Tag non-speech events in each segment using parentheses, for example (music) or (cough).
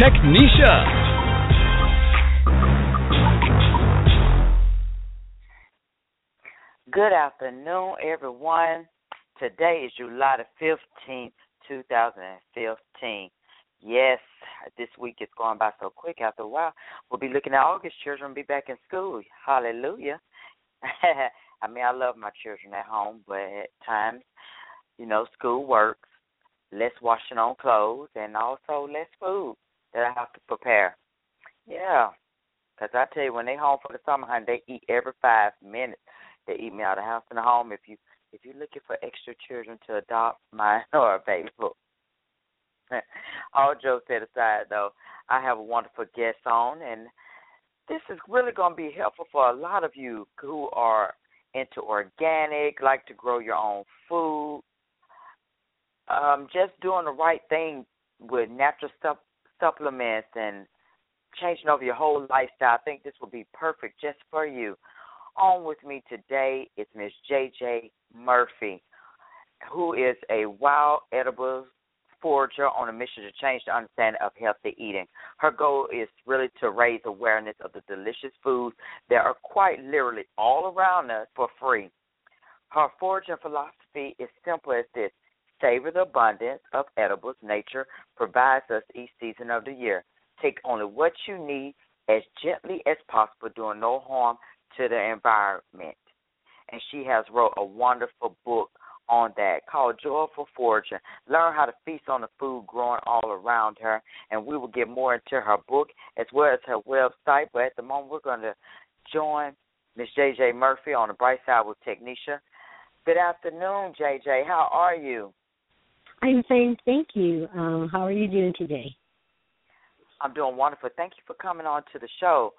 Technisha. Good afternoon, everyone. Today is July the 15th, 2015. Yes, this week is going by so quick. After a while, we'll be looking at August. Children will be back in school. Hallelujah. (laughs) I mean, I love my children at home, but at times, you know, school works, less washing on clothes, and also less food that I have to prepare. Yeah, because I tell you, when they home for the summer, honey, they eat every five minutes. They eat me out of house and home. If you if you're looking for extra children to adopt, (laughs) mine are available. (laughs) All jokes set aside, though, I have a wonderful guest on, and this is really going to be helpful for a lot of you who are into organic, like to grow your own food, um, just doing the right thing with natural stuff, supplements and changing over your whole lifestyle. I think this will be perfect just for you. On with me today is Miss JJ Murphy, who is a wild edible forager on a mission to change the understanding of healthy eating. Her goal is really to raise awareness of the delicious foods that are quite literally all around us for free. Her foraging philosophy is simple as this savor the abundance of edibles nature provides us each season of the year. Take only what you need as gently as possible, doing no harm to the environment. And she has wrote a wonderful book on that called Joyful Foraging. Learn how to feast on the food growing all around her, and we will get more into her book as well as her website. But at the moment, we're going to join Miss JJ Murphy on the Bright Side with Technisha. Good afternoon, JJ. How are you? I'm fine, thank you. Um, how are you doing today? I'm doing wonderful. Thank you for coming on to the show.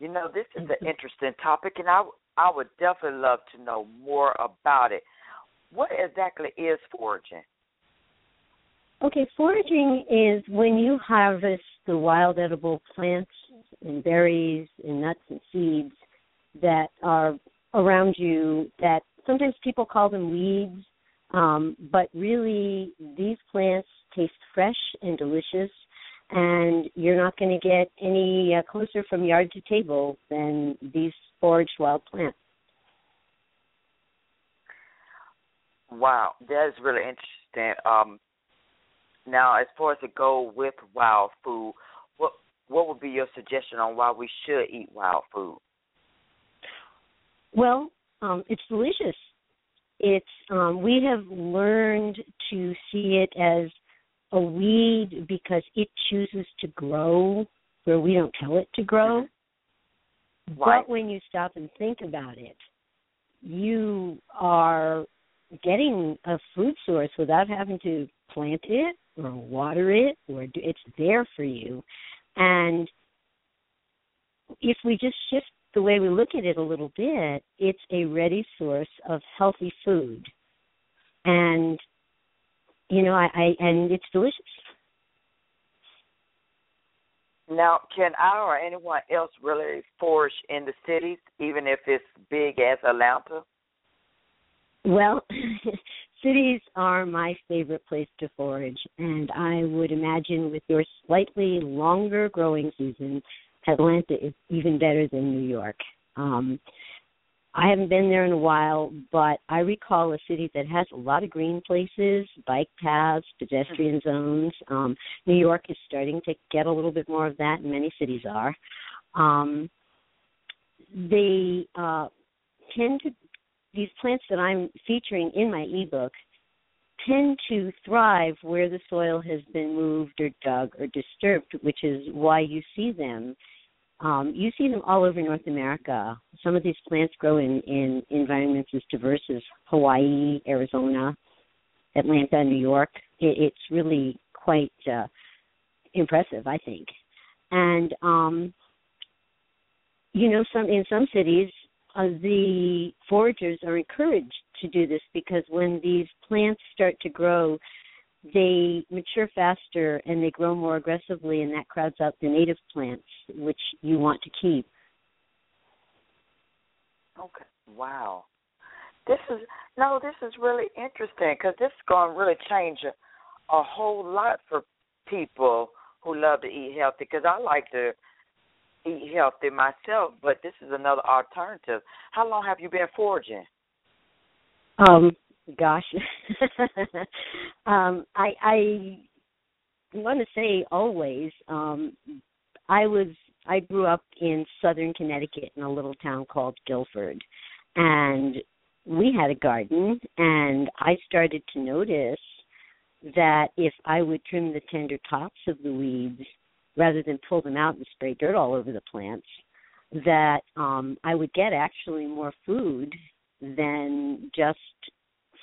You know, this is an interesting topic, and I I would definitely love to know more about it. What exactly is foraging? Okay, foraging is when you harvest the wild edible plants and berries and nuts and seeds that are around you that sometimes people call them weeds, um, but really these plants taste fresh and delicious and you're not going to get any uh, closer from yard to table than these foraged wild plants. Wow, that is really interesting. Um, now, as far as to go with wild food, what what would be your suggestion on why we should eat wild food? Well, um, it's delicious. It's um, we have learned to see it as a weed because it chooses to grow where we don't tell it to grow. Right. But when you stop and think about it, you are getting a food source without having to plant it or water it or do, it's there for you and if we just shift the way we look at it a little bit it's a ready source of healthy food and you know i, I and it's delicious Now, can I or anyone else really forage in the cities, even if it's big as Atlanta? Well, (laughs) cities are my favorite place to forage, and I would imagine with your slightly longer growing season, Atlanta is even better than New York. Um, I haven't been there in a while, but I recall a city that has a lot of green places, bike paths, pedestrian zones. Um, New York is starting to get a little bit more of that, and many cities are. Um, they uh, tend to these plants that I'm featuring in my ebook tend to thrive where the soil has been moved or dug or disturbed, which is why you see them. Um, you see them all over North America. Some of these plants grow in, in environments as diverse as Hawaii, Arizona, Atlanta, New York. It, it's really quite uh, impressive, I think. And um you know, some in some cities uh, the foragers are encouraged to do this because when these plants start to grow, they mature faster and they grow more aggressively, and that crowds out the native plants, which you want to keep. Okay. Wow. This is no. This is really interesting because this is going to really change a, a whole lot for people who love to eat healthy. Because I like to eat healthy myself, but this is another alternative. How long have you been foraging? Um, gosh, (laughs) um, I I want to say always. Um, I was I grew up in southern Connecticut in a little town called Guilford, and we had a garden, and I started to notice that if I would trim the tender tops of the weeds rather than pull them out and spray dirt all over the plants, that um, I would get actually more food than just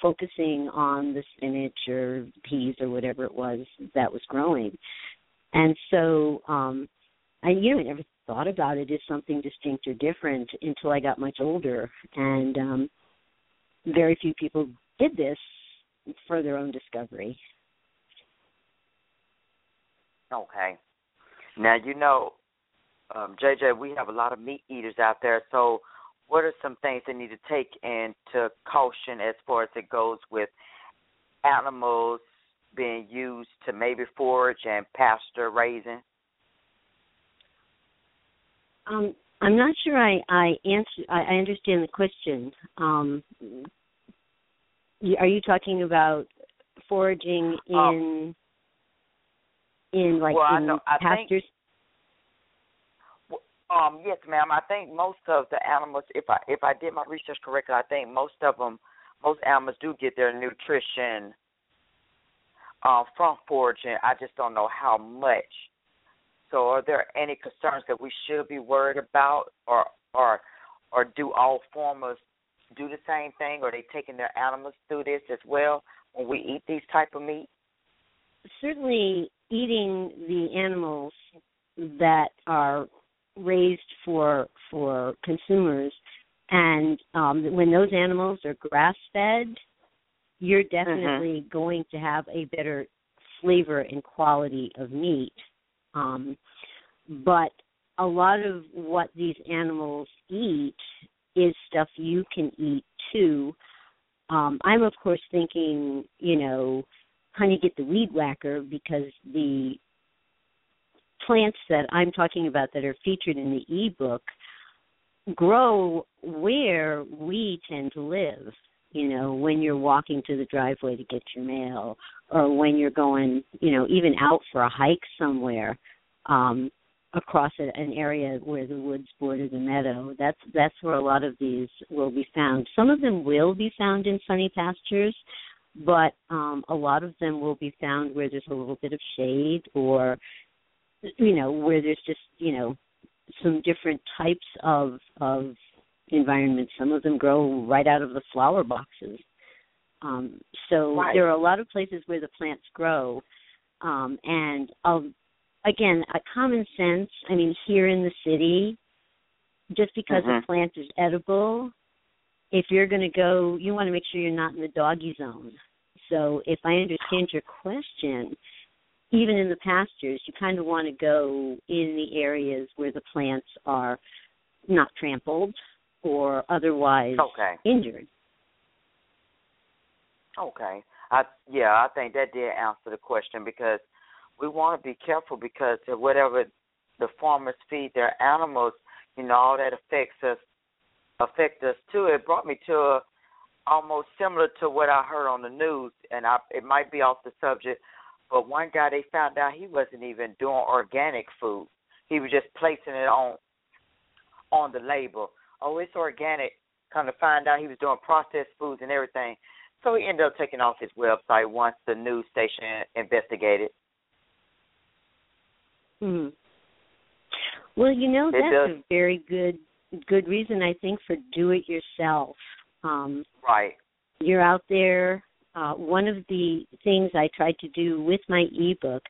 focusing on the spinach or peas or whatever it was that was growing. And so um I you know I never thought about it as something distinct or different until I got much older and um very few people did this for their own discovery. Okay. Now you know, um, JJ, we have a lot of meat eaters out there. So, what are some things they need to take into caution as far as it goes with animals being used to maybe forage and pasture raising? Um, I'm not sure I I answer I, I understand the question. Um, are you talking about foraging in um, in like well, in I know, I pastures? Think, um, yes, ma'am. I think most of the animals, if I if I did my research correctly, I think most of them, most animals do get their nutrition uh, from foraging. I just don't know how much. So, are there any concerns that we should be worried about, or or or do all farmers do the same thing? Are they taking their animals through this as well when we eat these type of meat? Certainly, eating the animals that are raised for for consumers and um when those animals are grass fed you're Mm-hmm. definitely mm-hmm. going to have a better flavor and quality of meat um but a lot of what these animals eat is stuff you can eat too um i'm of course thinking you know honey get the weed whacker because the plants that I'm talking about that are featured in the ebook grow where we tend to live. You know, when you're walking to the driveway to get your mail, or when you're going, you know, even out for a hike somewhere um, across an area where the woods border the meadow. That's that's where a lot of these will be found. Some of them will be found in sunny pastures, but um, a lot of them will be found where there's a little bit of shade or you know where there's just you know some different types of of environments some of them grow right out of the flower boxes um, so right. there are a lot of places where the plants grow um, and um, again a common sense i mean here in the city just because mm-hmm. a plant is edible if you're going to go, you want to make sure you're not in the doggy zone. So if I understand your question, even in the pastures, you kind of want to go in the areas where the plants are not trampled or otherwise okay. injured. Okay. I yeah, I think that did answer the question because we want to be careful because whatever the farmers feed their animals, you know, all that affects us affect us too. It brought me to a, almost similar to what I heard on the news, and I it might be off the subject, but one guy they found out he wasn't even doing organic food. He was just placing it on on the label. Oh, it's organic. Kind of find out he was doing processed foods and everything. So he ended up taking off his website once the news station investigated. Hmm. Well, you know that's a very good good reason I think for do it yourself. Um, right. You're out there. Uh, one of the things I tried to do with my ebook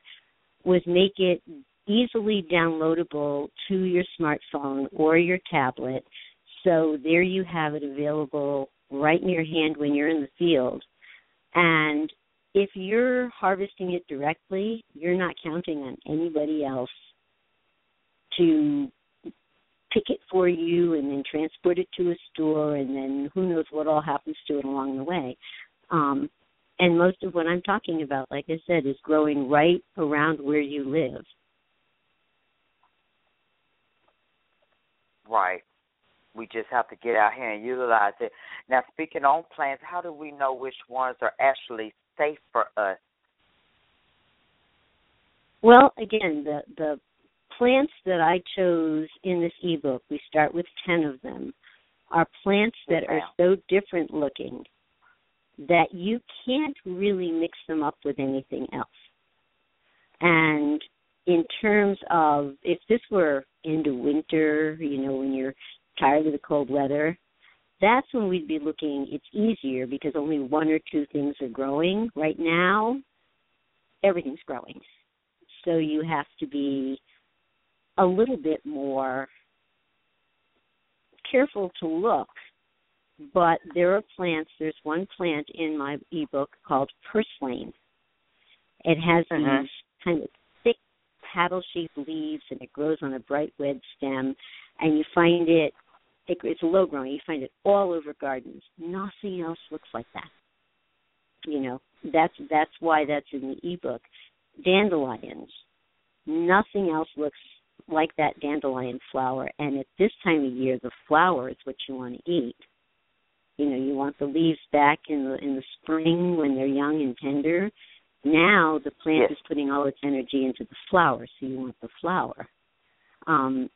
was make it easily downloadable to your smartphone or your tablet. So there you have it available right in your hand when you're in the field. And if you're harvesting it directly, you're not counting on anybody else to pick it for you and then transport it to a store and then who knows what all happens to it along the way. Um, and most of what I'm talking about, like I said, is growing right around where you live. Right. We just have to get out here and utilize it. Now, speaking on plants, how do we know which ones are actually safe for us? Well, again, the the plants that I chose in this ebook, we start with 10 of them, are plants that are so different looking that you can't really mix them up with anything else. And in terms of if this were into winter, you know, when you're tired of the cold weather, that's when we'd be looking it's easier because only one or two things are growing. Right now, everything's growing. So you have to be a little bit more careful to look. But there are plants. There's one plant in my ebook called purslane. It has uh-huh. these kind of thick paddle-shaped leaves, and it grows on a bright red stem. And you find it, it it's low growing. You find it all over gardens. Nothing else looks like that. You know, that's that's why that's in the ebook. Dandelions. Nothing else looks like that dandelion flower. And at this time of year, the flower is what you want to eat. You know, you want the leaves back in the in the spring when they're young and tender. Now the plant yes. is putting all its energy into the flower, so you want the flower. Um,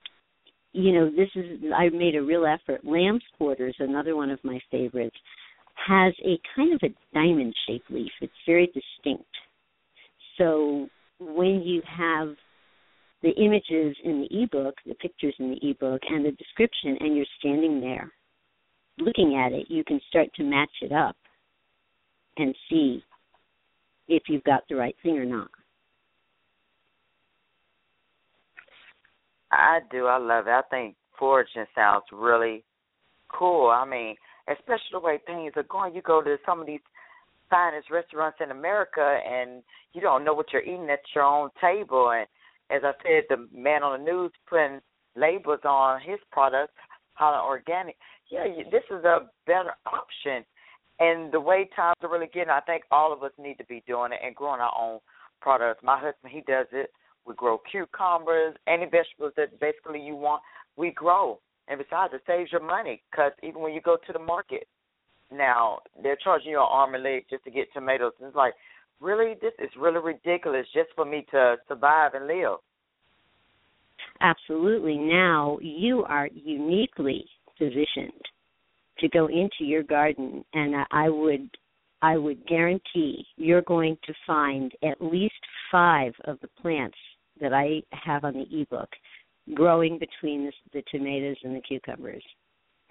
you know, this is I made a real effort. Lamb's quarters, another one of my favorites, has a kind of a diamond shaped leaf. It's very distinct. So when you have the images in the ebook, the pictures in the ebook, and the description, and you're standing there looking at it, you can start to match it up and see if you've got the right thing or not. I do. I love it. I think foraging sounds really cool. I mean, especially the way things are going. You go to some of these finest restaurants in America and you don't know what you're eating at your own table and as I said, the man on the news putting labels on his products, Holland Organic. Yeah, this is a better option. And the way times are really getting, I think all of us need to be doing it and growing our own products. My husband, he does it. We grow cucumbers, any vegetables that basically you want, we grow. And besides, it saves your money because even when you go to the market, now they're charging you an arm and leg just to get tomatoes. And it's like, really this is really ridiculous just for me to survive and live. Absolutely. Now you are uniquely positioned to go into your garden and I would I would guarantee you're going to find at least 5 of the plants that I have on the ebook growing between the, the tomatoes and the cucumbers.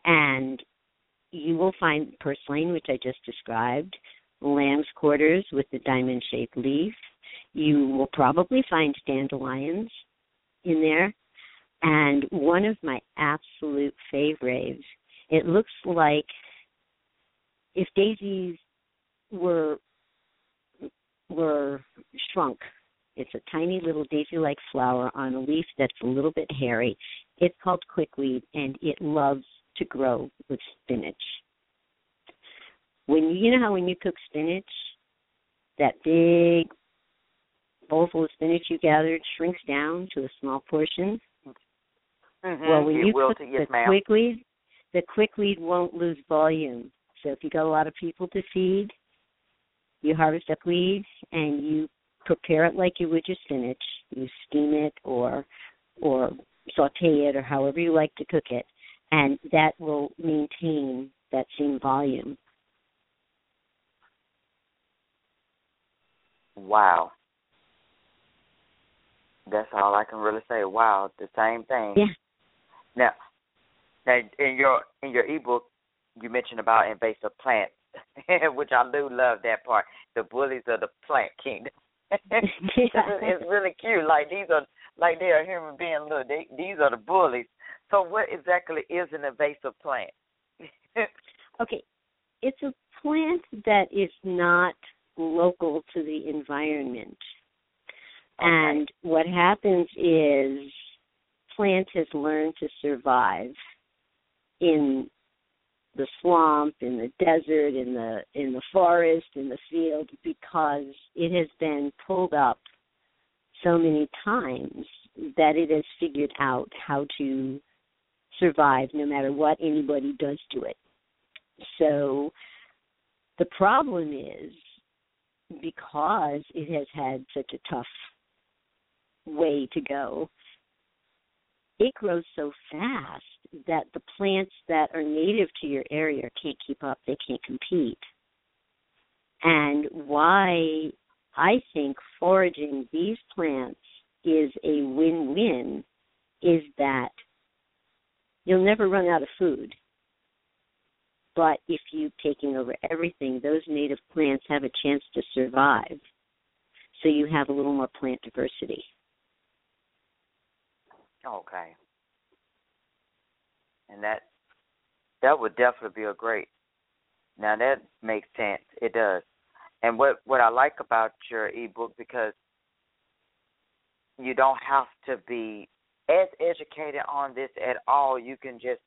And you will find purslane, which I just described lamb's quarters with the diamond shaped leaf. You will probably find dandelions in there. And one of my absolute favorites, it looks like if daisies were were shrunk. It's a tiny little daisy-like flower on a leaf that's a little bit hairy. It's called quickweed, and it loves to grow with spinach when you know how when you cook spinach, that big bowl full of spinach you gathered shrinks down to a small portion. Mm-hmm. Well, when it you cook to, yes, the quickweed, the quickweed won't lose volume. So if you got a lot of people to feed, you harvest up weeds and you prepare it like you would your spinach. You steam it or or saute it or however you like to cook it, and that will maintain that same volume. Wow. That's all I can really say. Wow, the same thing. Yeah. Now, now in your in your ebook, you mentioned about invasive plants, (laughs) which I do love that part. The bullies of the plant kingdom. (laughs) it's really cute. Like these are like they are human beings. Look, they, these are the bullies. So what exactly is an invasive plant? (laughs) okay, it's a plant that is not local to the environment. Okay. And what happens is plant has learned to survive in the swamp, in the desert, in the in the forest, in the field because it has been pulled up so many times that it has figured out how to survive no matter what anybody does to it. So the problem is because it has had such a tough way to go, it grows so fast that the plants that are native to your area can't keep up, they can't compete. And why I think foraging these plants is a win win is that you'll never run out of food. But if you're taking over everything, those native plants have a chance to survive. So you have a little more plant diversity. Okay. And that that would definitely be a great. Now that makes sense. It does. And what what I like about your ebook because you don't have to be as educated on this at all. You can just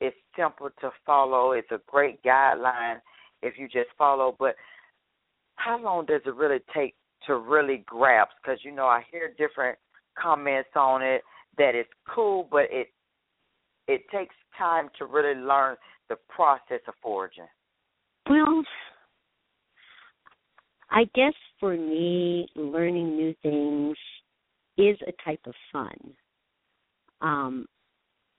it's simple to follow. It's a great guideline if you just follow. But how long does it really take to really grasp? Because you know I hear different comments on it that it's cool, but it it takes time to really learn the process of foraging. Well, I guess for me, learning new things is a type of fun. Um,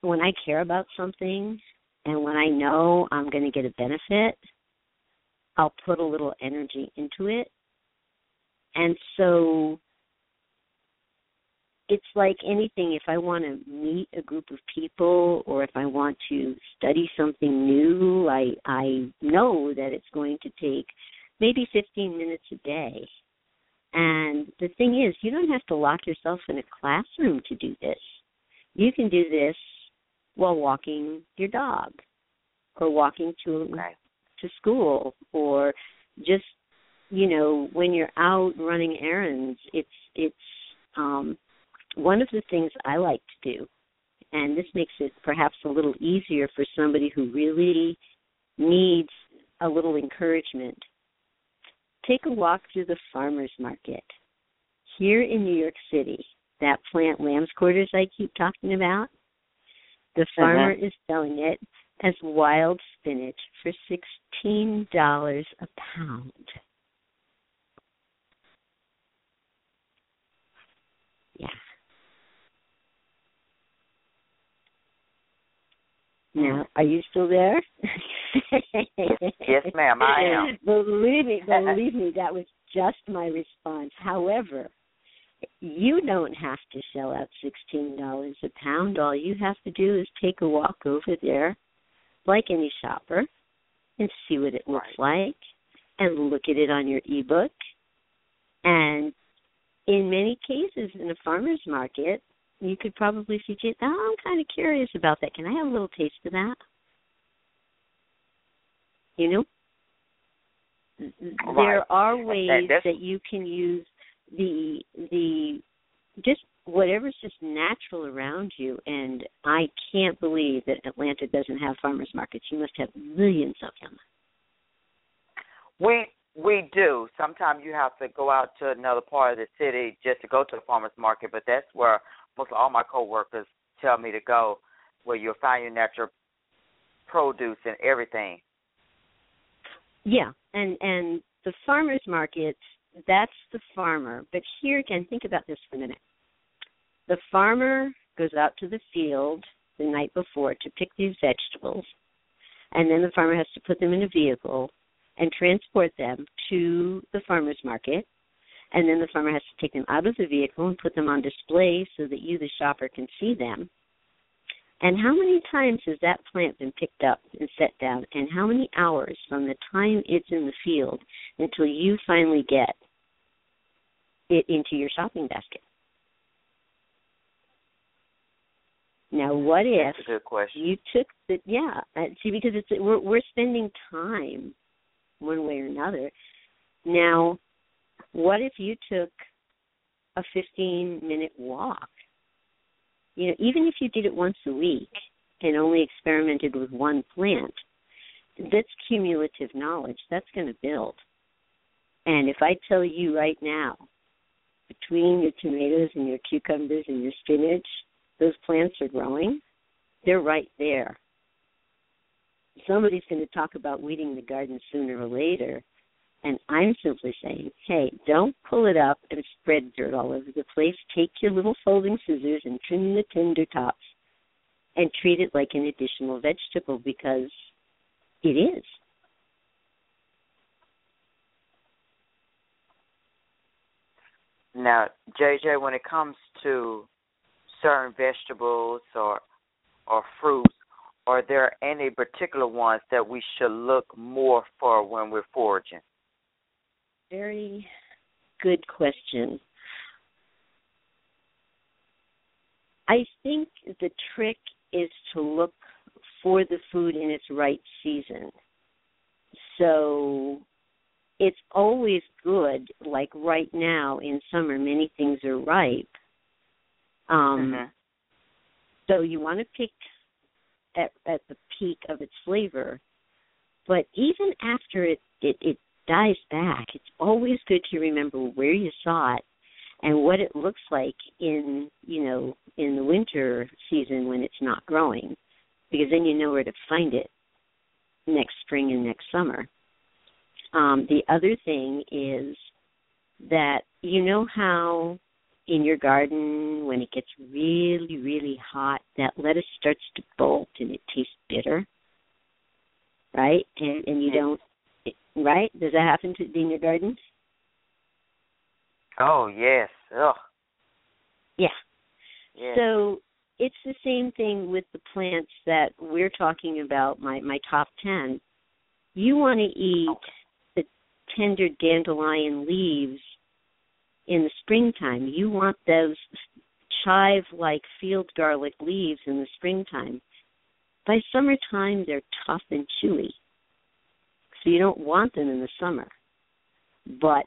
when I care about something and when I know I'm going to get a benefit, I'll put a little energy into it. And so it's like anything. If i want to meet a group of people or if i want to study something new i i know that it's going to take maybe 15 minutes a day. And the thing is you don't have to lock yourself in a classroom to do this. You can do this while walking your dog or walking to okay. to school or just you know when you're out running errands it's it's um one of the things I like to do, and this makes it perhaps a little easier for somebody who really needs a little encouragement, take a walk through the farmer's market. Here in New York City, that plant lamb's quarters I keep talking about, the farmer uh-huh. is selling it as wild spinach for $16 a pound. Yeah. Now, are you still there? (laughs) yes, ma'am, I am. (laughs) Believe me, (laughs) believe me, that was just my response. However, you don't have to shell out sixteen dollars a pound. All you have to do is take a walk over there, like any shopper, and see what it looks like, and look at it on your ebook. And in many cases, in a farmer's market, you could probably suggest, oh, I'm kind of curious about that. Can I have a little taste of that? You know? Right. There are ways that, that you can use the the just whatever's just natural around you and I can't believe that Atlanta doesn't have farmers markets. You must have millions of them. We we do. Sometimes you have to go out to another part of the city just to go to the farmers market, but that's where most all my coworkers tell me to go, where you'll find your natural produce and everything. Yeah, and and the farmers market that's the farmer. But here again, think about this for a minute. The farmer goes out to the field the night before to pick these vegetables, and then the farmer has to put them in a vehicle and transport them to the farmers market and then the farmer has to take them out of the vehicle and put them on display so that you, the shopper, can see them. And how many times has that plant been picked up and set down? And how many hours from the time it's in the field until you finally get it into your shopping basket. Now, what if That's a good question. you took the yeah? See, because it's we're we're spending time one way or another. Now, what if you took a 15 minute walk? You know, even if you did it once a week and only experimented with one plant, that's cumulative knowledge. That's going to build. And if I tell you right now, between your tomatoes and your cucumbers and your spinach, those plants are growing, they're right there. Somebody's going to talk about weeding the garden sooner or later. And I'm simply saying, hey, don't pull it up and spread dirt all over the place. Take your little folding scissors and trim the tender tops and treat it like an additional vegetable because it is. Now, JJ, when it comes to certain vegetables or or fruits, are there any particular ones that we should look more for when we're foraging? Very good question. I think the trick is to look for the food in its right season. So it's always good, like right now in summer, many things are ripe. Um, Mhm. So you want to pick at, at the peak of its flavor, but even after it, it, it dies back, it's always good to remember where you saw it and what it looks like in you know in the winter season when it's not growing, because then you know where to find it next spring and next summer. Um, the other thing is that you know how in your garden when it gets really really hot that lettuce starts to bolt and it tastes bitter right? And and you don't right? Does that happen to in your garden? Oh yes. Ugh. yeah. Yes. so it's the same thing with the plants that we're talking about my my top 10 you want to eat the tender dandelion leaves in the springtime. You want those chive like field garlic leaves in the springtime. By summertime they're tough and chewy so you don't want them in the summer but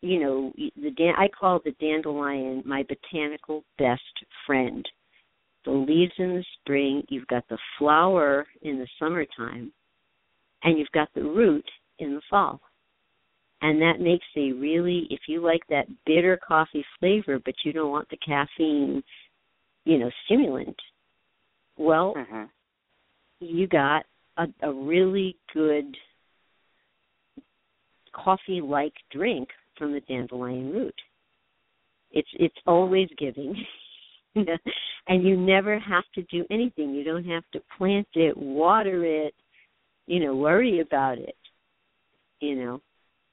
you know the dan- I call the dandelion my botanical best friend. The leaves in the spring, you've got the flower in the summertime, and you've got the root in the fall. And that makes a really if you like that bitter coffee flavor but you don't want the caffeine, you know, stimulant, well, Mhm. you got a, a really good coffee like drink from the dandelion root. It's it's always giving. (laughs) and you never have to do anything. You don't have to plant it, water it, you know, worry about it. You know,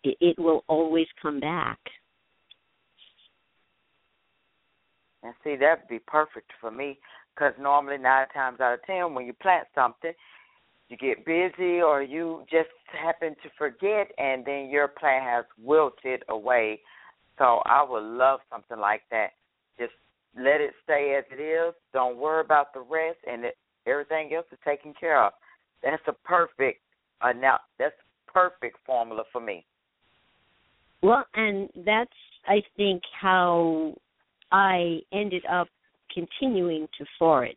it, it will always come back. And see, that'd be perfect for me because normally nine times out of ten, when you plant something, you get busy or you just happen to forget, and then your plant has wilted away. So I would love something like that. Just let it stay as it is. Don't worry about the rest, and it, everything else is taken care of. That's a perfect. Uh, now that's perfect formula for me. Well, and that's I think how I ended up continuing to forage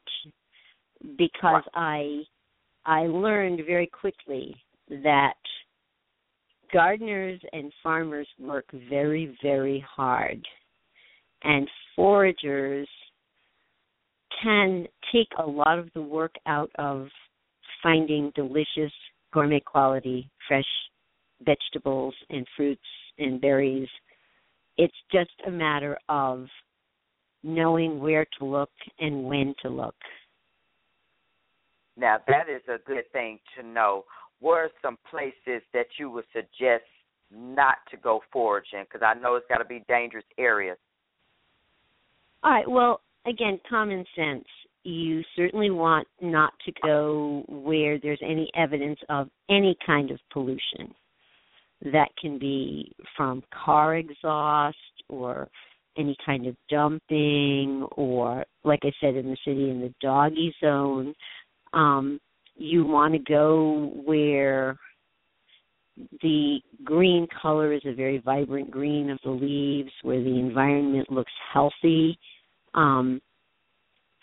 because I I learned very quickly that gardeners and farmers work very very hard. And foragers can take a lot of the work out of finding delicious gourmet quality fresh vegetables and fruits and berries. It's just a matter of knowing where to look and when to look Now that is a good thing to know. Where are some places that you would suggest not to go foraging? Because I know it's got to be dangerous areas. All right. Well, again, common sense. You certainly want not to go where there's any evidence of any kind of pollution. That can be from car exhaust or any kind of dumping or like I said in the city in the doggy zone. Um, you want to go where the green color is a very vibrant green of the leaves, where the environment looks healthy. Um,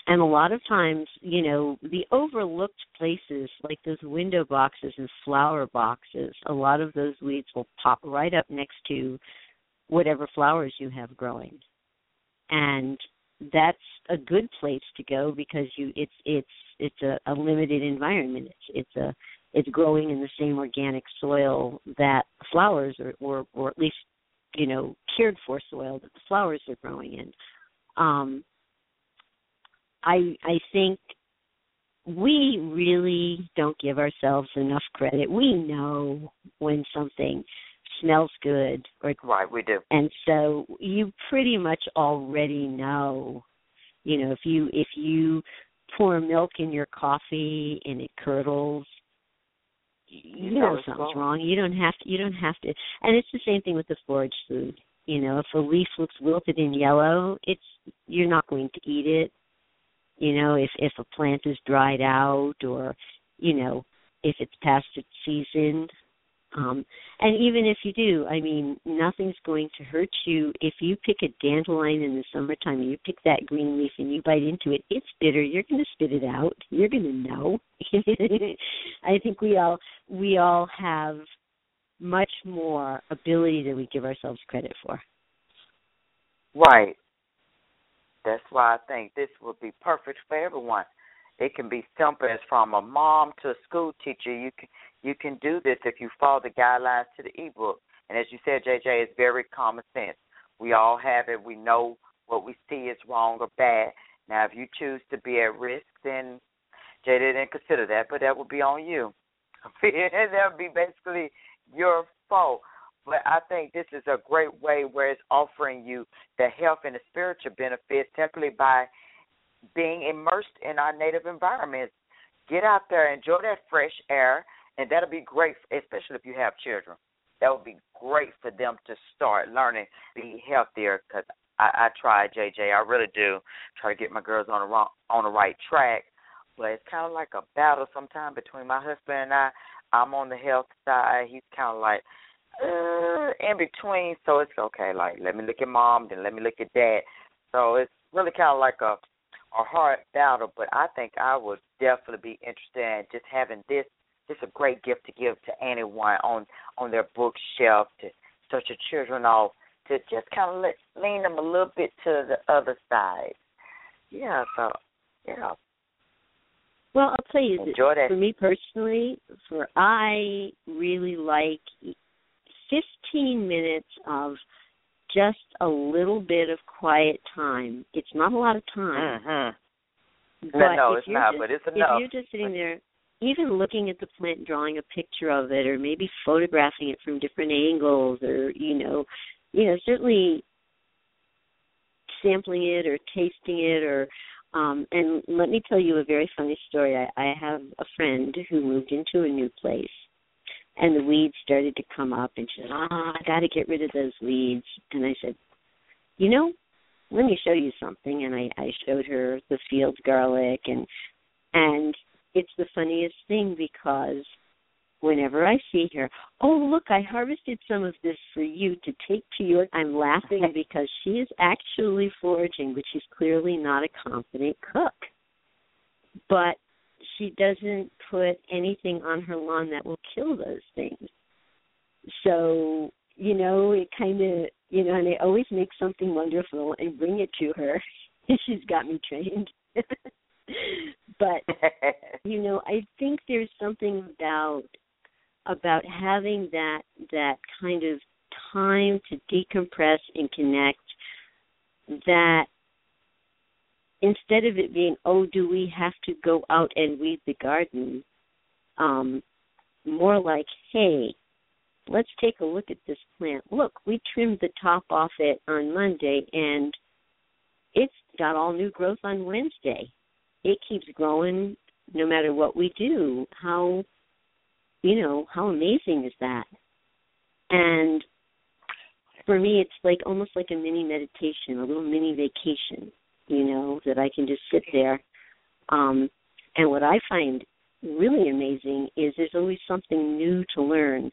and a lot of times, you know, the overlooked places like those window boxes and flower boxes, a lot of those weeds will pop right up next to whatever flowers you have growing. And that's a good place to go because you it's it's it's a, a limited environment. It's it's a it's growing in the same organic soil that flowers are or or at least you know cared for soil that the flowers are growing in. Um, I I think we really don't give ourselves enough credit. We know when something smells good. Or right we do. And so you pretty much already know you know if you if you pour milk in your coffee and it curdles you know something's wrong. You don't have to you don't have to. And it's the same thing with the forage food. You know if a leaf looks wilted and yellow it's you're not going to eat it. You know if if a plant is dried out or you know if it's past its season um, and even if you do, I mean, nothing's going to hurt you if you pick a dandelion in the summertime and you pick that green leaf and you bite into it. It's bitter. You're going to spit it out. You're going to know. (laughs) I think we all we all have much more ability than we give ourselves credit for. Right. That's why I think this would be perfect for everyone. It can be simple as from a mom to a school teacher. You can you can do this if you follow the guidelines to the ebook. And as you said, JJ, it's very common sense. We all have it. We know what we see is wrong or bad. Now, if you choose to be at risk, then JJ didn't consider that, but that would be on you. (laughs) that would be basically your fault. But I think this is a great way where it's offering you the health and the spiritual benefits simply by being immersed in our native environments. Get out there, enjoy that fresh air, and that'll be great, especially if you have children. That would be great for them to start learning be healthier. Because I, I try, JJ, I really do try to get my girls on the wrong, on the right track. But it's kind of like a battle sometimes between my husband and I. I'm on the health side. He's kind of like uh, in between. So it's okay. Like let me look at mom, then let me look at dad. So it's really kind of like a a hard battle. But I think I would definitely be interested in just having this it's a great gift to give to anyone on on their bookshelf to start your children off to just kind of let, lean them a little bit to the other side. Yeah, so yeah. Well, I'll tell you, Enjoy that. for me personally, for I really like 15 minutes of just a little bit of quiet time. It's not a lot of time. Mm-hmm. But no, it's not, just, but it's enough. If you're just sitting there even looking at the plant, drawing a picture of it, or maybe photographing it from different angles, or you know, you know, certainly sampling it or tasting it, or um, and let me tell you a very funny story. I, I have a friend who moved into a new place, and the weeds started to come up, and she said, "Ah, oh, I got to get rid of those weeds." And I said, "You know, let me show you something." And I, I showed her the field garlic, and and it's the funniest thing because whenever I see her, oh look, I harvested some of this for you to take to your I'm laughing because she is actually foraging, but she's clearly not a confident cook. But she doesn't put anything on her lawn that will kill those things. So, you know, it kind of, you know, and I always make something wonderful and bring it to her. (laughs) she's got me trained. (laughs) but (laughs) you know, I think there's something about about having that that kind of time to decompress and connect that instead of it being oh do we have to go out and weed the garden? Um more like hey let's take a look at this plant. Look we trimmed the top off it on monday and it's got all new growth on wednesday it keeps growing no matter what we do. How you know, how amazing is that? And for me it's like almost like a mini meditation, a little mini vacation, you know, that I can just sit there. Um and what I find really amazing is there's always something new to learn.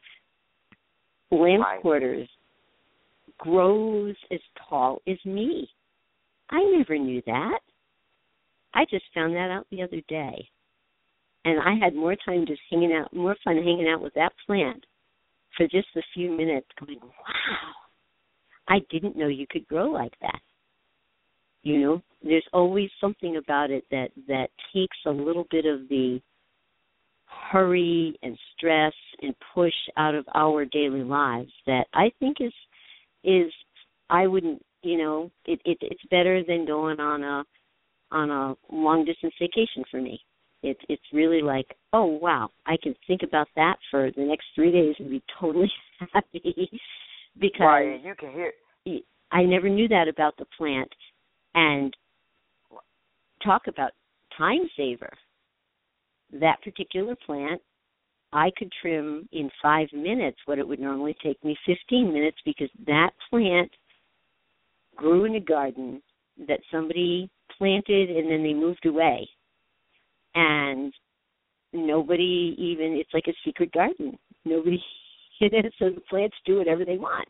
Lamb Right. quarters grows as tall as me. I never knew that. I just found that out the other day. And I had more time just hanging out, more fun hanging out with that plant for just a few minutes, going, wow, I didn't know you could grow like that. You know, there's always something about it that that takes a little bit of the hurry and stress and push out of our daily lives that I think is is I wouldn't you know it, it it's better than going on a on a long distance vacation for me. It's it's really like oh wow I can think about that for the next three days and be totally (laughs) happy because Right, you can hear. I never knew that about the plant and talk about time saver. That particular plant I could trim in 5 minutes what it would normally take me 15 minutes because that plant grew in a garden that somebody planted and then they moved away. And nobody even it's like a secret garden. Nobody (laughs) in it so the plants do whatever they want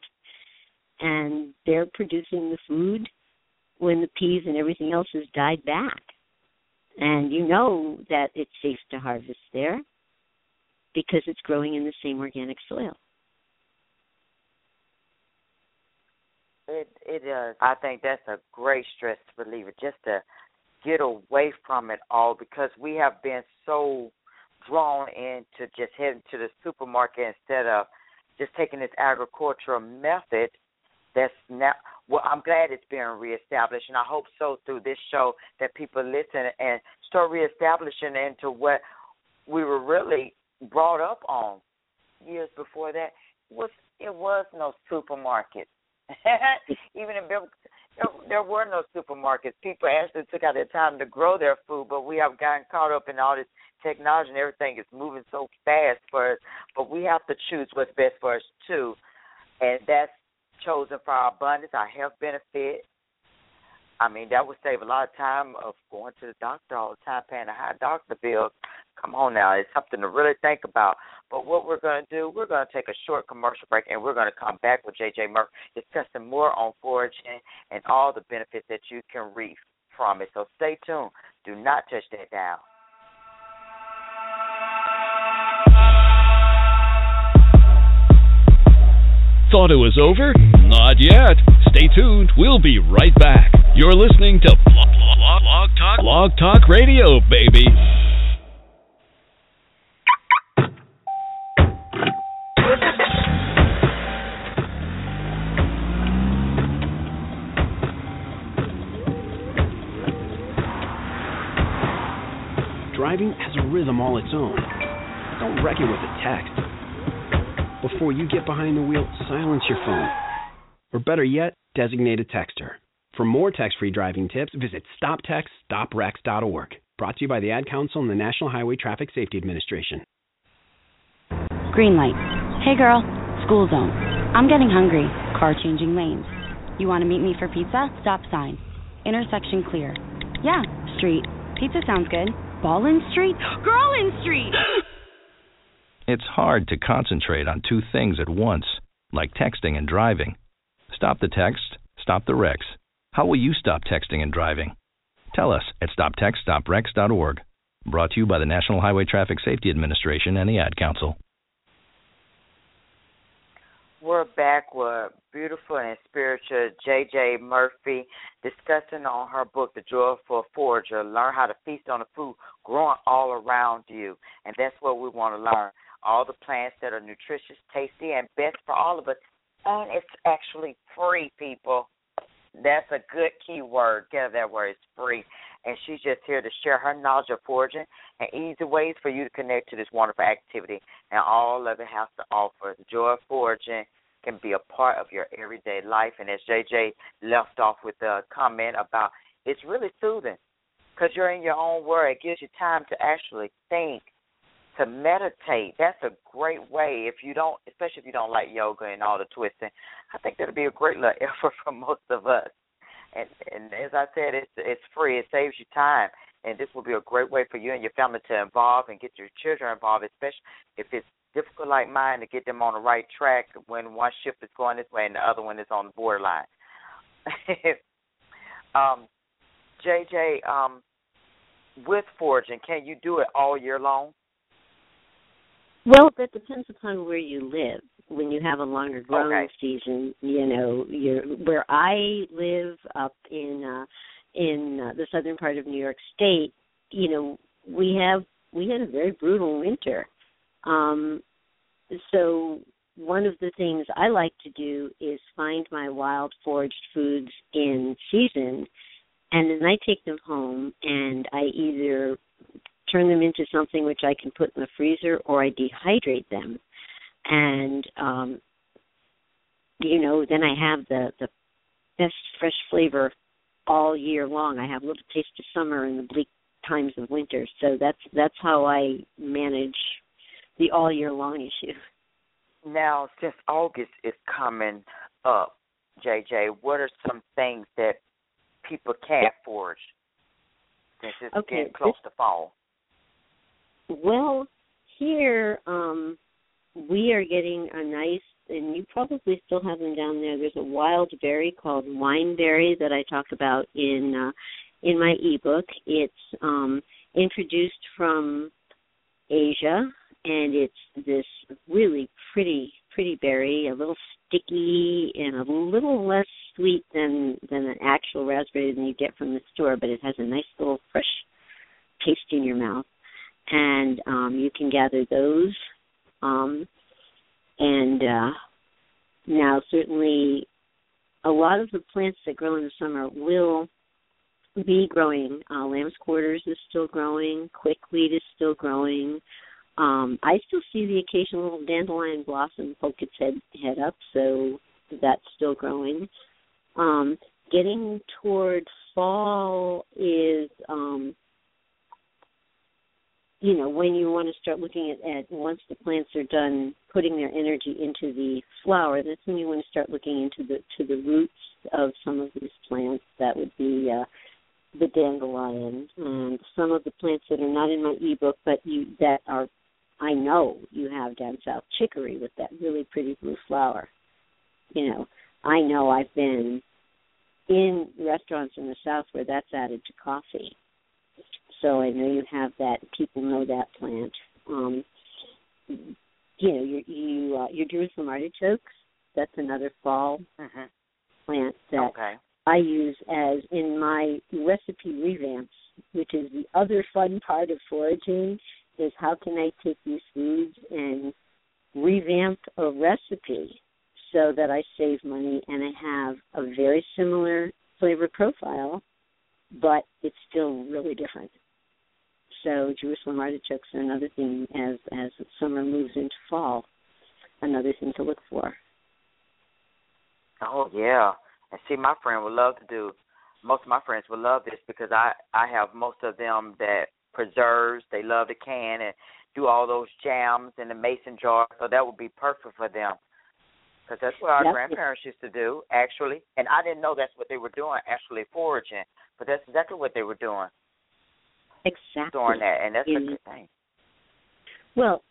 and they're producing the food when the peas and everything else has died back. And you know that it's safe to harvest there because it's growing in the same organic soil. It it does. I think that's a great stress reliever just to get away from it all because we have been so drawn into just heading to the supermarket instead of just taking this agricultural method that's now well I'm glad it's being reestablished and I hope so through this show that people listen and start reestablishing into what we were really brought up on years before that was it was no supermarket (laughs) even in biblical there, there were no supermarkets. People actually took out their time to grow their food, but we have gotten caught up in all this technology and everything is moving so fast for us. But we have to choose what's best for us too, and that's chosen for our abundance, our health benefit. I mean, that would save a lot of time of going to the doctor all the time, paying a high doctor bill. Come on now, it's something to really think about. But what we're going to do, we're going to take a short commercial break, and we're going to come back with JJ Murphy discussing more on foraging and all the benefits that you can reap from it. So stay tuned. Do not touch that dial. Thought it was over? Not yet. Stay tuned. We'll be right back. You're listening to Blog, Blog, Blog Talk, Blog Talk Radio, baby. Driving has a rhythm all its own. Don't wreck it with a text. Before you get behind the wheel, silence your phone. Or better yet, designate a texter. For more text-free driving tips, visit stoptextsstopwrecks.org. Brought to you by the Ad Council and the National Highway Traffic Safety Administration. Green light. Hey girl, school zone. I'm getting hungry. Car changing lanes. You want to meet me for pizza? Stop sign. Intersection clear. Yeah, street. Pizza sounds good. Ballin Street? (gasps) Girl in Street! (gasps) It's hard to concentrate on two things at once, like texting and driving. Stop the text, stop the wrecks. How will you stop texting and driving? Tell us at stoptextsstopwrecks.org. Brought to you by the National Highway Traffic Safety Administration and the Ad Council. We're back with beautiful and spiritual JJ Murphy discussing on her book, The Joyful Forager. Learn how to feast on the food growing all around you. And that's what we want to learn. All the plants that are nutritious, tasty, and best for all of us. And it's actually free, people. That's a good key word. Get that word. It's free. And she's just here to share her knowledge of foraging and easy ways for you to connect to this wonderful activity. And all of it has to offer. The joy of foraging can be a part of your everyday life. And as JJ left off with a comment about it's really soothing because you're in your own world. It gives you time to actually think to meditate. That's a great way. If you don't, especially if you don't like yoga and all the twisting, I think that'll be a great little (laughs) effort for most of us. And and as I said, it's it's free. It saves you time, and this will be a great way for you and your family to involve and get your children involved, especially if it's difficult like mine to get them on the right track when one shift is going this way and the other one is on the borderline. (laughs) um, JJ, um, with foraging, can you do it all year long? Well, that depends upon where you live. When you have a longer growing okay. season, you know, you're where I live up in uh in uh, the southern part of New York state, you know, we have we had a very brutal winter. Um so one of the things I like to do is find my wild foraged foods in season and then I take them home and I either turn them into something which I can put in the freezer or I dehydrate them. And um you know, then I have the the best fresh flavor all year long. I have a little taste of summer and the bleak times of winter. So that's that's how I manage the all year long issue. Now, since August is coming up, JJ, what are some things that people can't forage since it's okay, getting close this, to fall? Well, here um we are getting a nice and you probably still have them down there. There's a wild berry called wineberry that I talk about in uh in my ebook. It's um introduced from Asia and it's this really pretty pretty berry, a little sticky and a little less sweet than than an actual raspberry than you get from the store, but it has a nice little fresh taste in your mouth and um, you can gather those. Um, and uh, now, certainly, a lot of the plants that grow in the summer will be growing. Uh, lamb's quarters is still growing. Quickweed is still growing. Um, I still see the occasional little dandelion blossom poke its head head up, so that's still growing. Um, getting toward fall is um, you know when you want to start looking at, at once the plants are done putting their energy into the flower that's when you want to start looking into the to the roots of some of these plants that would be uh the dandelion and some of the plants that are not in my ebook but you that are I know you have down south chicory with that really pretty blue flower. You know, I know I've been in restaurants in the south where that's added to coffee so I know you have that. People know that plant. Um, you know, your you uh, your Jerusalem artichokes. That's another fall mm-hmm. plant that okay. I use as in my recipe revamps, which is the other fun part of foraging. Is how can I take these foods and revamp a recipe so that I save money and I have a very similar flavor profile, but it's still really different. So Jerusalem artichokes are another thing as as summer moves into fall, another thing to look for. Oh yeah, and see, my friend would love to do. Most of my friends would love this because I I have most of them that preserves. They love to can and do all those jams in the mason jar. So that would be perfect for them because that's what our That's grandparents used to do actually. And I didn't know that's what they were doing actually foraging, but that's exactly what they were doing. Exactly. Storing that, and that's In, a good thing. Well,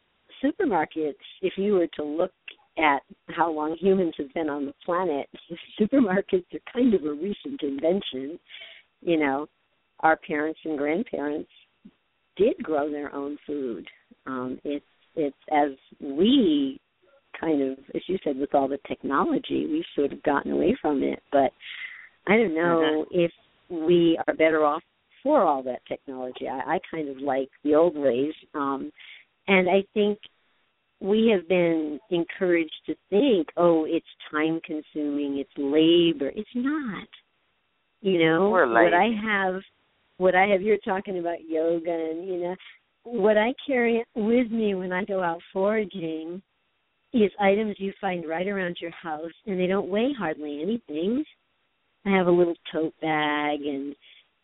supermarkets, if you were to look at how long humans have been on the planet, (laughs) supermarkets are kind of a recent invention. You know, our parents and grandparents did grow their own food. Um, it's it's as we kind of, as you said, with all the technology, we've sort of gotten away from it. But I don't know Mhm. if we are better off for all that technology. I, I kind of like the old ways, um, and I think we have been encouraged to think, oh, it's time consuming, it's labor. It's not. You know, what I have, what I have. You're talking about yoga, and you know, what I carry with me when I go out foraging is items you find right around your house, and they don't weigh hardly anything. I have a little tote bag and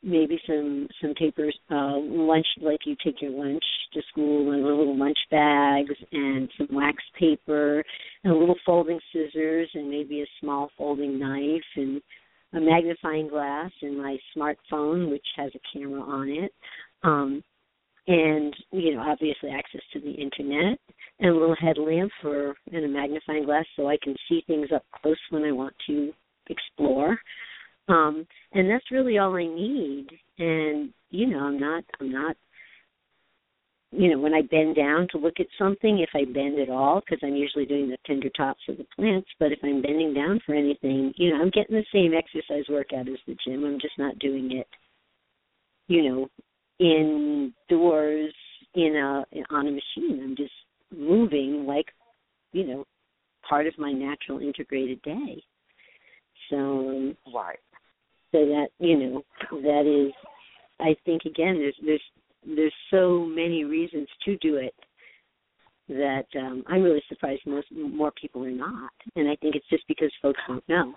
maybe some some papers, uh, lunch like you take your lunch to school and little lunch bags and some wax paper and a little folding scissors and maybe a small folding knife and a magnifying glass and my smartphone which has a camera on it. Um and you know obviously access to the internet and a little headlamp for and a magnifying glass so I can see things up close when I want to explore um and that's really all I need. And you know I'm not I'm not you know when I bend down to look at something if I bend at all because I'm usually doing the tender tops of the plants but if I'm bending down for anything you know I'm getting the same exercise workout as the gym. I'm just not doing it you know indoors in a on a machine. I'm just moving like you know part of my natural integrated day. So right so that you know that is i think again there's there's there's so many reasons to do it that um i'm really surprised most more people are not. And i think it's just because folks don't know.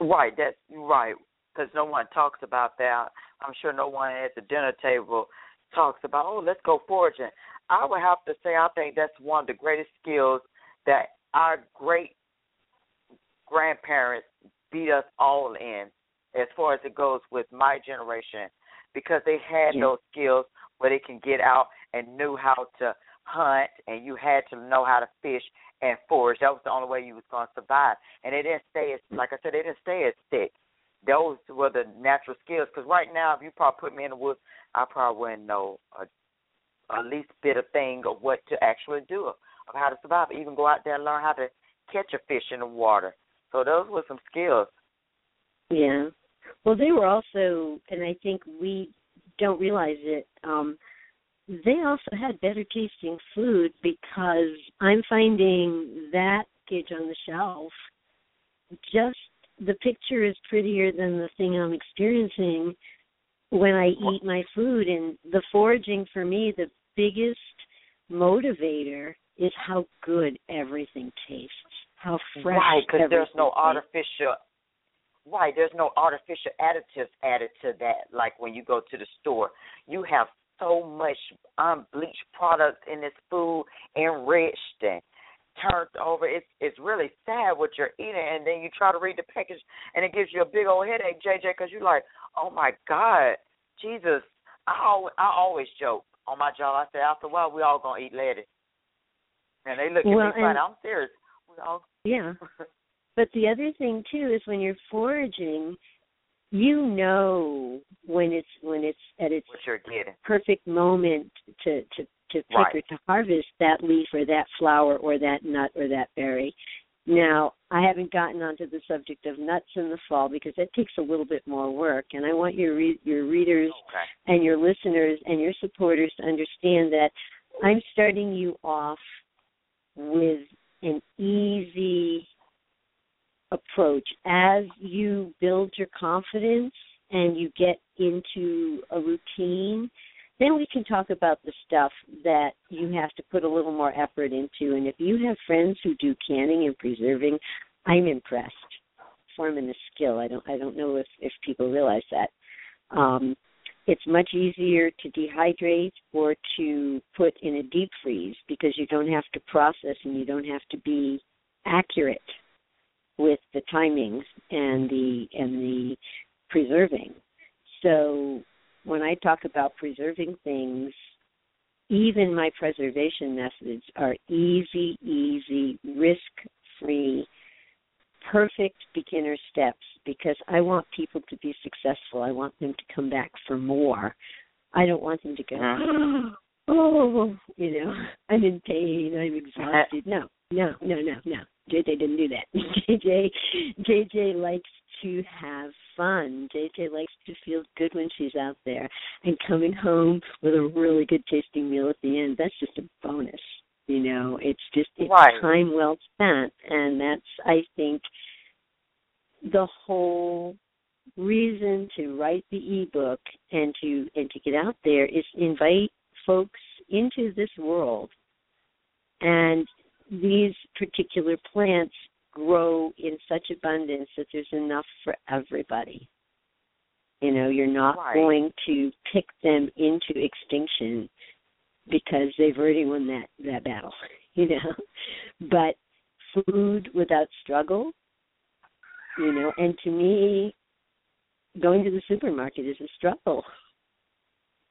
Right that's right because no one talks about that. I'm sure no one at the dinner table talks about oh let's go foraging. I would have to say i think that's one of the greatest skills that our great grandparents beat us all in as far as it goes with my generation because they had yeah. those skills where they can get out and knew how to hunt and you had to know how to fish and forage. That was the only way you was going to survive. And they didn't stay as, like I said, they didn't stay as thick. Those were the natural skills. Because right now, if you probably put me in the woods, I probably wouldn't know a, a least bit of thing of what to actually do, of how to survive. Even go out there and learn how to catch a fish in the water. So those were some skills. Yeah. Well, they were also, and I think we don't realize it. Um, they also had better tasting food because I'm finding that package on the shelf. Just the picture is prettier than the thing I'm experiencing when I eat my food. And the foraging for me, the biggest motivator is how good everything tastes how fresh. Right, because there's no artificial. Right, there's no artificial additives added to that. Like when you go to the store, you have so much um, unbleached products in this food, enriched and turned over. It's it's really sad what you're eating, and then you try to read the package, and it gives you a big old headache, JJ, because you're like, oh my God, Jesus. I always, I always joke on my job. I say after a while we all gonna eat lettuce, and they look at Well, me funny. I'm serious. We all Yeah. (laughs) But the other thing too is when you're foraging, you know when it's when it's at its what perfect moment to to to pick Right. or to harvest that leaf or that flower or that nut or that berry. Now, I haven't gotten onto the subject of nuts in the fall because that takes a little bit more work, and I want your re- your readers Okay. and your listeners and your supporters to understand that I'm starting you off with an easy approach. As you build your confidence and you get into a routine then we can talk about the stuff that you have to put a little more effort into. And if you have friends who do canning and preserving i'm impressed. Forming a skill. I don't i don't know if if people realize that. Um it's much easier to dehydrate or to put in a deep freeze because you don't have to process and you don't have to be accurate with the timings and the and the preserving. So when I talk about preserving things, even my preservation methods are easy, easy, risk free, perfect beginner steps because I want people to be successful. I want them to come back for more. I don't want them to go, Mhm. (gasps) oh, you know, (laughs) I'm in pain, I'm exhausted. No, no, no, no, no. JJ didn't do that. (laughs) JJ, JJ likes to have fun. JJ likes to feel good when she's out there, and coming home with a really good tasting meal at the end. That's just a bonus. You know, it's just it's Right. time well spent, and that's I think the whole reason to write the ebook and to and to get out there is invite folks into this world and these particular plants grow in such abundance that there's enough for everybody You know, you're not right. going to pick them into extinction because they've already won that that battle. (laughs) You know, but food without struggle. You know, and to me, going to the supermarket is a struggle. (laughs)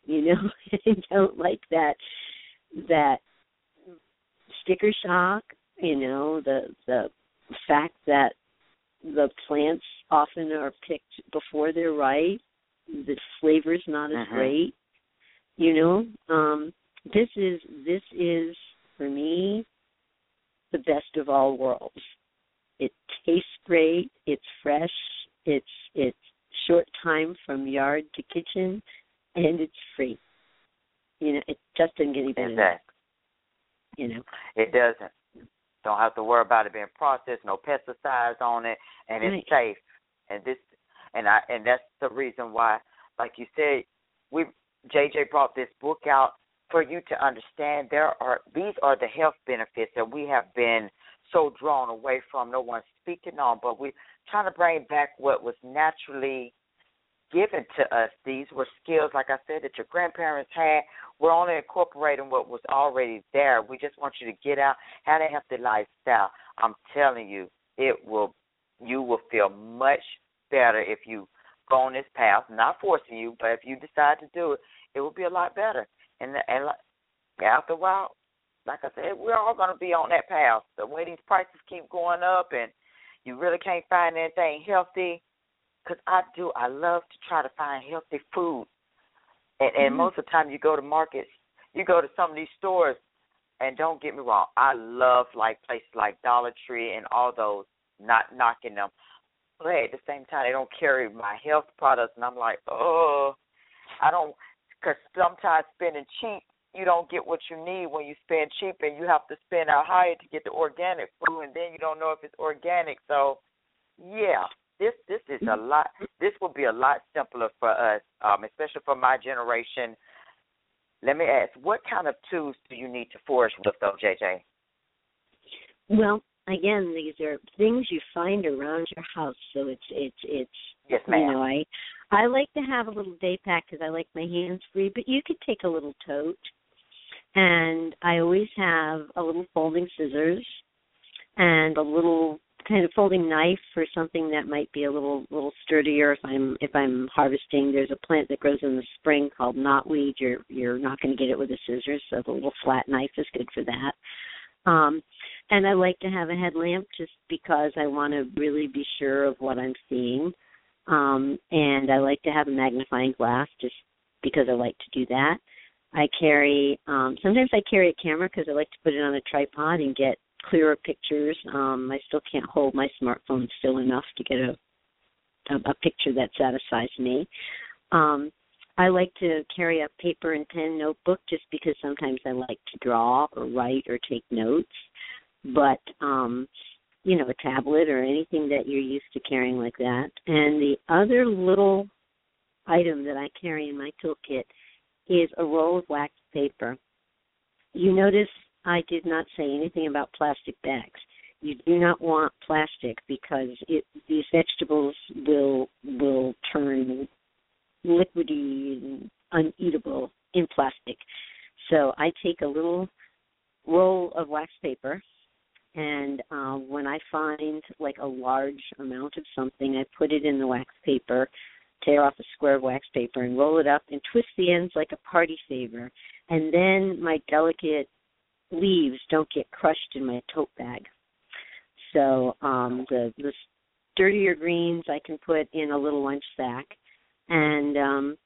You know, (laughs) I don't like that that sticker shock. You know, the the fact that the plants often are picked before they're ripe. The flavor's not as Mhm. great. You know, um, this is this is for me the best of all worlds. It tastes great. It's fresh. It's it's short time from yard to kitchen, and it's free. You know, it just doesn't get any better. Exactly. You know, It doesn't. Don't have to worry about it being processed, no pesticides on it, and it's safe. And this, and I, and that's the reason why, like you said, we JJ brought this book out for you to understand. There are these are the health benefits that we have been so drawn away from. No one's speaking on, but we're trying to bring back what was naturally given to us. These were skills, like I said, that your grandparents had. We're only incorporating what was already there. We just want you to get out, have a healthy lifestyle. I'm telling you, it will. You will feel much better if you go on this path. Not forcing you, but if you decide to do it, it will be a lot better. And and like, after a while, like I said, we're all going to be on that path. The way these prices keep going up, and you really can't find anything healthy because I do. I love to try to find healthy food, and, and Mhm. most of the time you go to markets, you go to some of these stores, and don't get me wrong, I love like places like Dollar Tree and all those. Not knocking them, but at the same time they don't carry my health products, and I'm like, oh, I don't, because sometimes spending cheap. You don't get what you need when you spend cheap, and you have to spend out higher to get the organic food, and then you don't know if it's organic. So, yeah, this this is a lot. This will be a lot simpler for us, um, especially for my generation. Let me ask, what kind of tools do you need to forage with, though, JJ? Well, again, these are things you find around your house, so it's it's it's Yes, you know I I like to have a little day pack because I like my hands free, but you could take a little tote, and I always have a little folding scissors and a little kind of folding knife for something that might be a little little sturdier if I'm if I'm harvesting. There's a plant that grows in the spring called knotweed. You're you're not going to get it with a scissors, so the little flat knife is good for that. Um, and I like to have a headlamp just because I want to really be sure of what I'm seeing. Um, and I like to have a magnifying glass just because I like to do that. I carry um, sometimes I carry a camera because I like to put it on a tripod and get clearer pictures. Um, I still can't hold my smartphone still enough to get a a, a picture that satisfies me. Um, I like to carry a paper and pen notebook just because sometimes I like to draw or write or take notes. But um, you know, a tablet or anything that you're used to carrying like that. And the other little item that I carry in my toolkit is a roll of wax paper. You notice I did not say anything about plastic bags. You do not want plastic because it, these vegetables will will turn liquidy and uneatable in plastic. So I take a little roll of wax paper and uh, when I find like a large amount of something, I put it in the wax paper, tear off a square of wax paper, and roll it up and twist the ends like a party favor. And then my delicate leaves don't get crushed in my tote bag. So um, the the sturdier greens I can put in a little lunch sack, and um,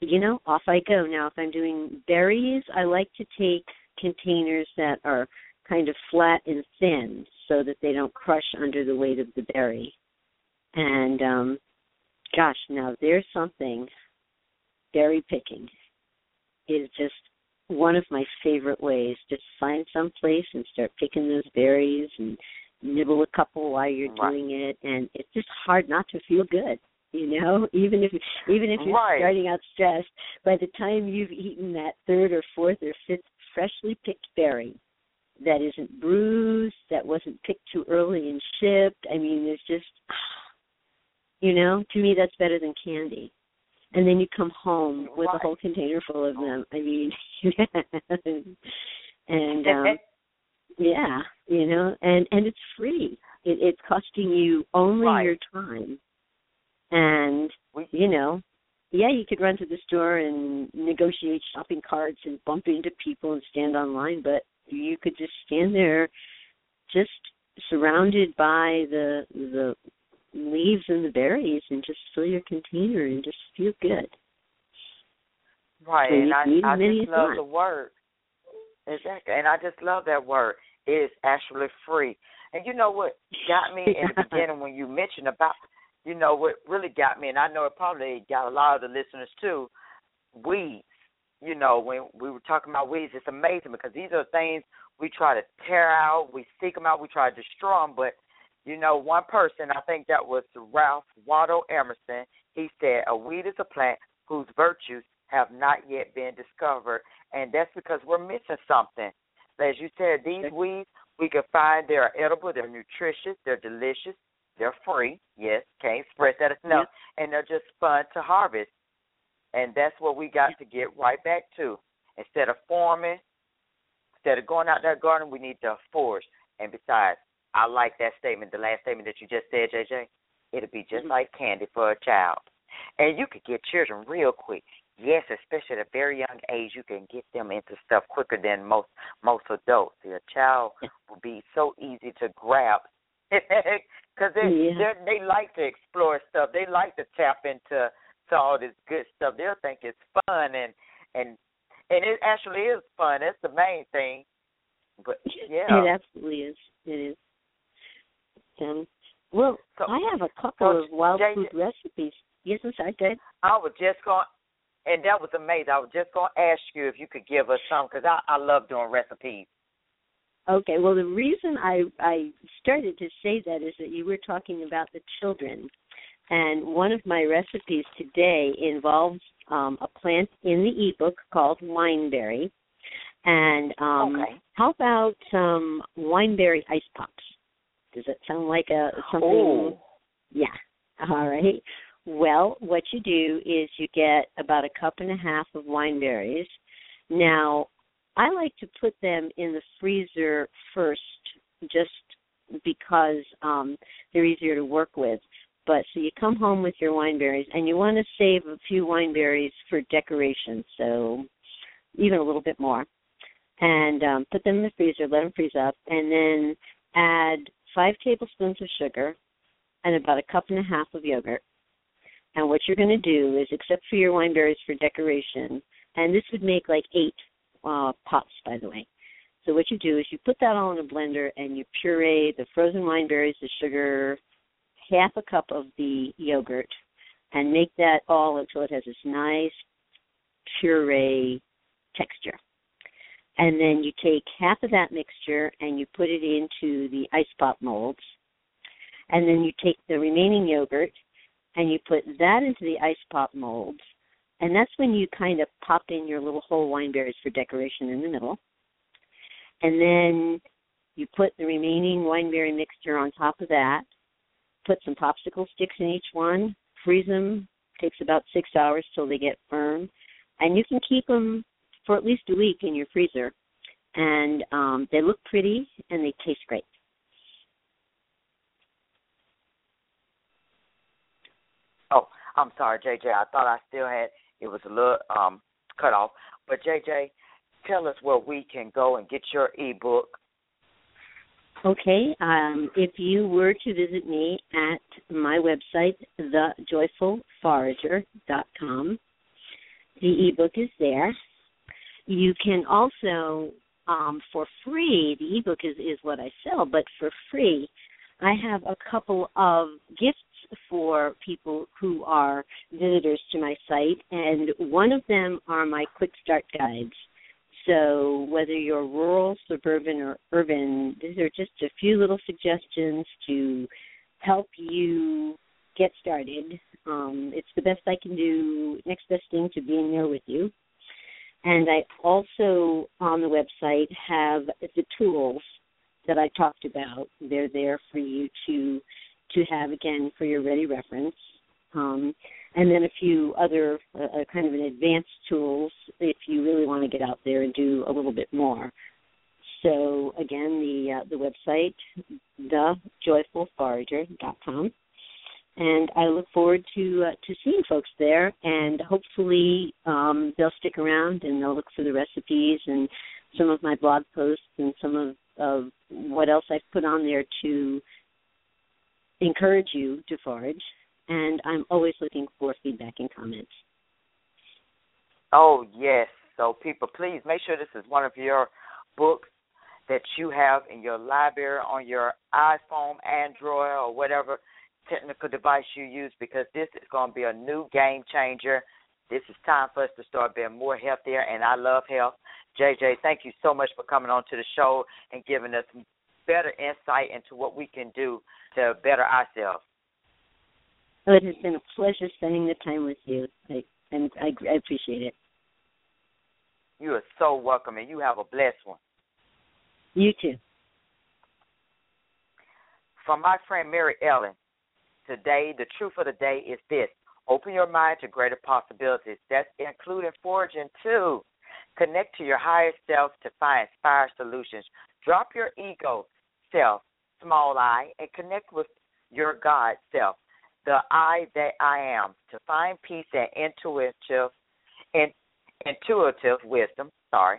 you know off I go. Now if I'm doing berries, I like to take containers that are kind of flat and thin so that they don't crush under the weight of the berry. And um gosh, now there's something berry picking is just one of my favorite ways. Just find some place and start picking those berries and nibble a couple while you're Right. doing it and it's just hard not to feel good. You know, (laughs) even if even if you're Right. starting out stressed, by the time you've eaten that third or fourth or fifth freshly picked berry, that isn't bruised, that wasn't picked too early and shipped. I mean, there's just (sighs) You know, to me that's better than candy. And then you come home with a whole container full of them. I mean, (laughs) and um (laughs) yeah, you know, and and it's free. It, it's costing you only Right. your time. And you know, yeah, you could run to the store and negotiate shopping carts and bump into people and stand online, but you could just stand there just surrounded by the the leaves and the berries and just fill your container and just feel good. Right, So and I, I just love want. the word. Exactly, and I just love that word. It is actually free. And you know what got me in the (laughs) beginning when you mentioned about, you know what really got me, and I know it probably got a lot of the listeners too. Weeds. You know when we were talking about weeds, it's amazing because these are things we try to tear out, we seek them out, we try to destroy them. But you know, one person, I think that was Ralph Waldo Emerson. He said, "A weed is a plant whose virtues have not yet been discovered, and that's because we're missing something. As you said, these weeds we can find they are edible, they're nutritious, they're delicious, they're free. Yes, can't express that enough, and they're just fun to harvest. And that's what we got to get right back to. Instead of farming, instead of going out there gardening, we need to forage. And besides, I like that statement, the last statement that you just said, JJ. It'll be just mm-hmm. like candy for a child. And you could get children real quick. Yes, especially at a very young age, you can get them into stuff quicker than most most adults. A child will be so easy to grab (laughs) because they Yeah. they they like to explore stuff. They like to tap into to all this good stuff. They'll think it's fun and and and it actually is fun. That's the main thing. But yeah, It absolutely is. It is. Um, well, So- I have a couple so, of wild JJ food recipes. Yes, I'm sorry. Good. I was just going, and that was amazing. I was just going to ask you if you could give us some because I I love doing recipes. Okay. Well, the reason I I started to say that is that you were talking about the children, and one of my recipes today involves um, a plant in the ebook called wineberry. And um, Okay. how about some wineberry ice pops? Does that sound like a something? Ooh. Yeah. All right. Well, what you do is you get about a cup and a half of wineberries. Now, I like to put them in the freezer first just because um they're easier to work with. But so you come home with your wine berries and you want to save a few wine berries for decoration, so even a little bit more. And um put them in the freezer, let them freeze up, and then add five tablespoons of sugar and about a cup and a half of yogurt. And what you're going to do is, except for your wine berries for decoration, and this would make like eight uh, pots, by the way. So what you do is you put that all in a blender and you puree the frozen wine berries, the sugar, half a cup of the yogurt, and make that all until it has this nice puree texture. And then you take half of that mixture and you put it into the ice pop molds. And then you take the remaining yogurt and you put that into the ice pop molds. And that's when you kind of pop in your little whole wine berries for decoration in the middle. And then you put the remaining wineberry mixture on top of that. Put some popsicle sticks in each one. Freeze them. Takes about six hours till they get firm. And you can keep them for at least a week in your freezer. And um, they look pretty and they taste great. Oh, I'm sorry, JJ. I thought I still had it was a little um cut off. But JJ, tell us where we can go and get your ebook. Okay, um, if you were to visit me at my website, thejoyfulforager.com, the ebook is there. You can also, um, for free, the ebook is, is what I sell, but for free, I have a couple of gifts for people who are visitors to my site, and one of them are my quick start guides. So, whether you're rural, suburban, or urban, these are just a few little suggestions to help you get started. Um, it's the best I can do, next best thing to being there with you. And I also, on the website, have the tools that I talked about. They're there for you to to have again for your ready reference. Um, and then a few other uh, uh, kind of an advanced tools if you really want to get out there and do a little bit more. So again, the uh, the website thejoyfulforager.com, and I look forward to uh, to seeing folks there, and hopefully um, they'll stick around and they'll look for the recipes and some of my blog posts and some of, of what else I've put on there to encourage you to forage and I'm always looking for feedback and comments. Oh, yes. So, people, please make sure this is one of your books that you have in your library on your iPhone, Android, or whatever technical device you use because this is going to be a new game changer. This is time for us to start being more healthier, and I love health. JJ, thank you so much for coming on to the show and giving us better insight into what we can do to better ourselves. Oh, it has been a pleasure spending the time with you. I, and I, I appreciate it. You are so welcome, and you have a blessed one. You too. From my friend Mary Ellen, today, the truth of the day is this open your mind to greater possibilities. That's including foraging too. Connect to your higher self to find inspired solutions. Drop your ego self, small I, and connect with your God self the I that I am, to find peace and intuitive intuitive wisdom, sorry.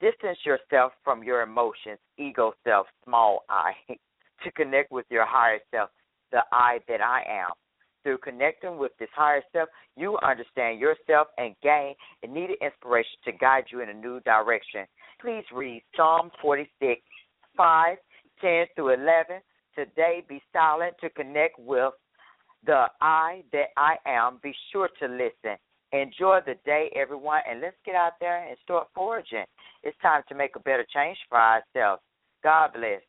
Distance yourself from your emotions, ego self, small I, (laughs) to connect with your higher self, the I that I am. Through connecting with this higher self, you understand yourself and gain a needed inspiration to guide you in a new direction. Please read Psalm 46, 5, 10 through 11. Today, be silent to connect with the I that I am. Be sure to listen. Enjoy the day, everyone, and let's get out there and start foraging. It's time to make a better change for ourselves. God bless.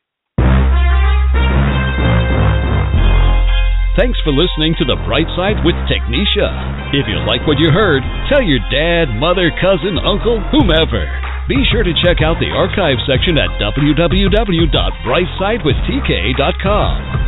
Thanks for listening to The Bright Side with Technisha. If you like what you heard, tell your dad, mother, cousin, uncle, whomever. Be sure to check out the archive section at www.brightsidewithtk.com.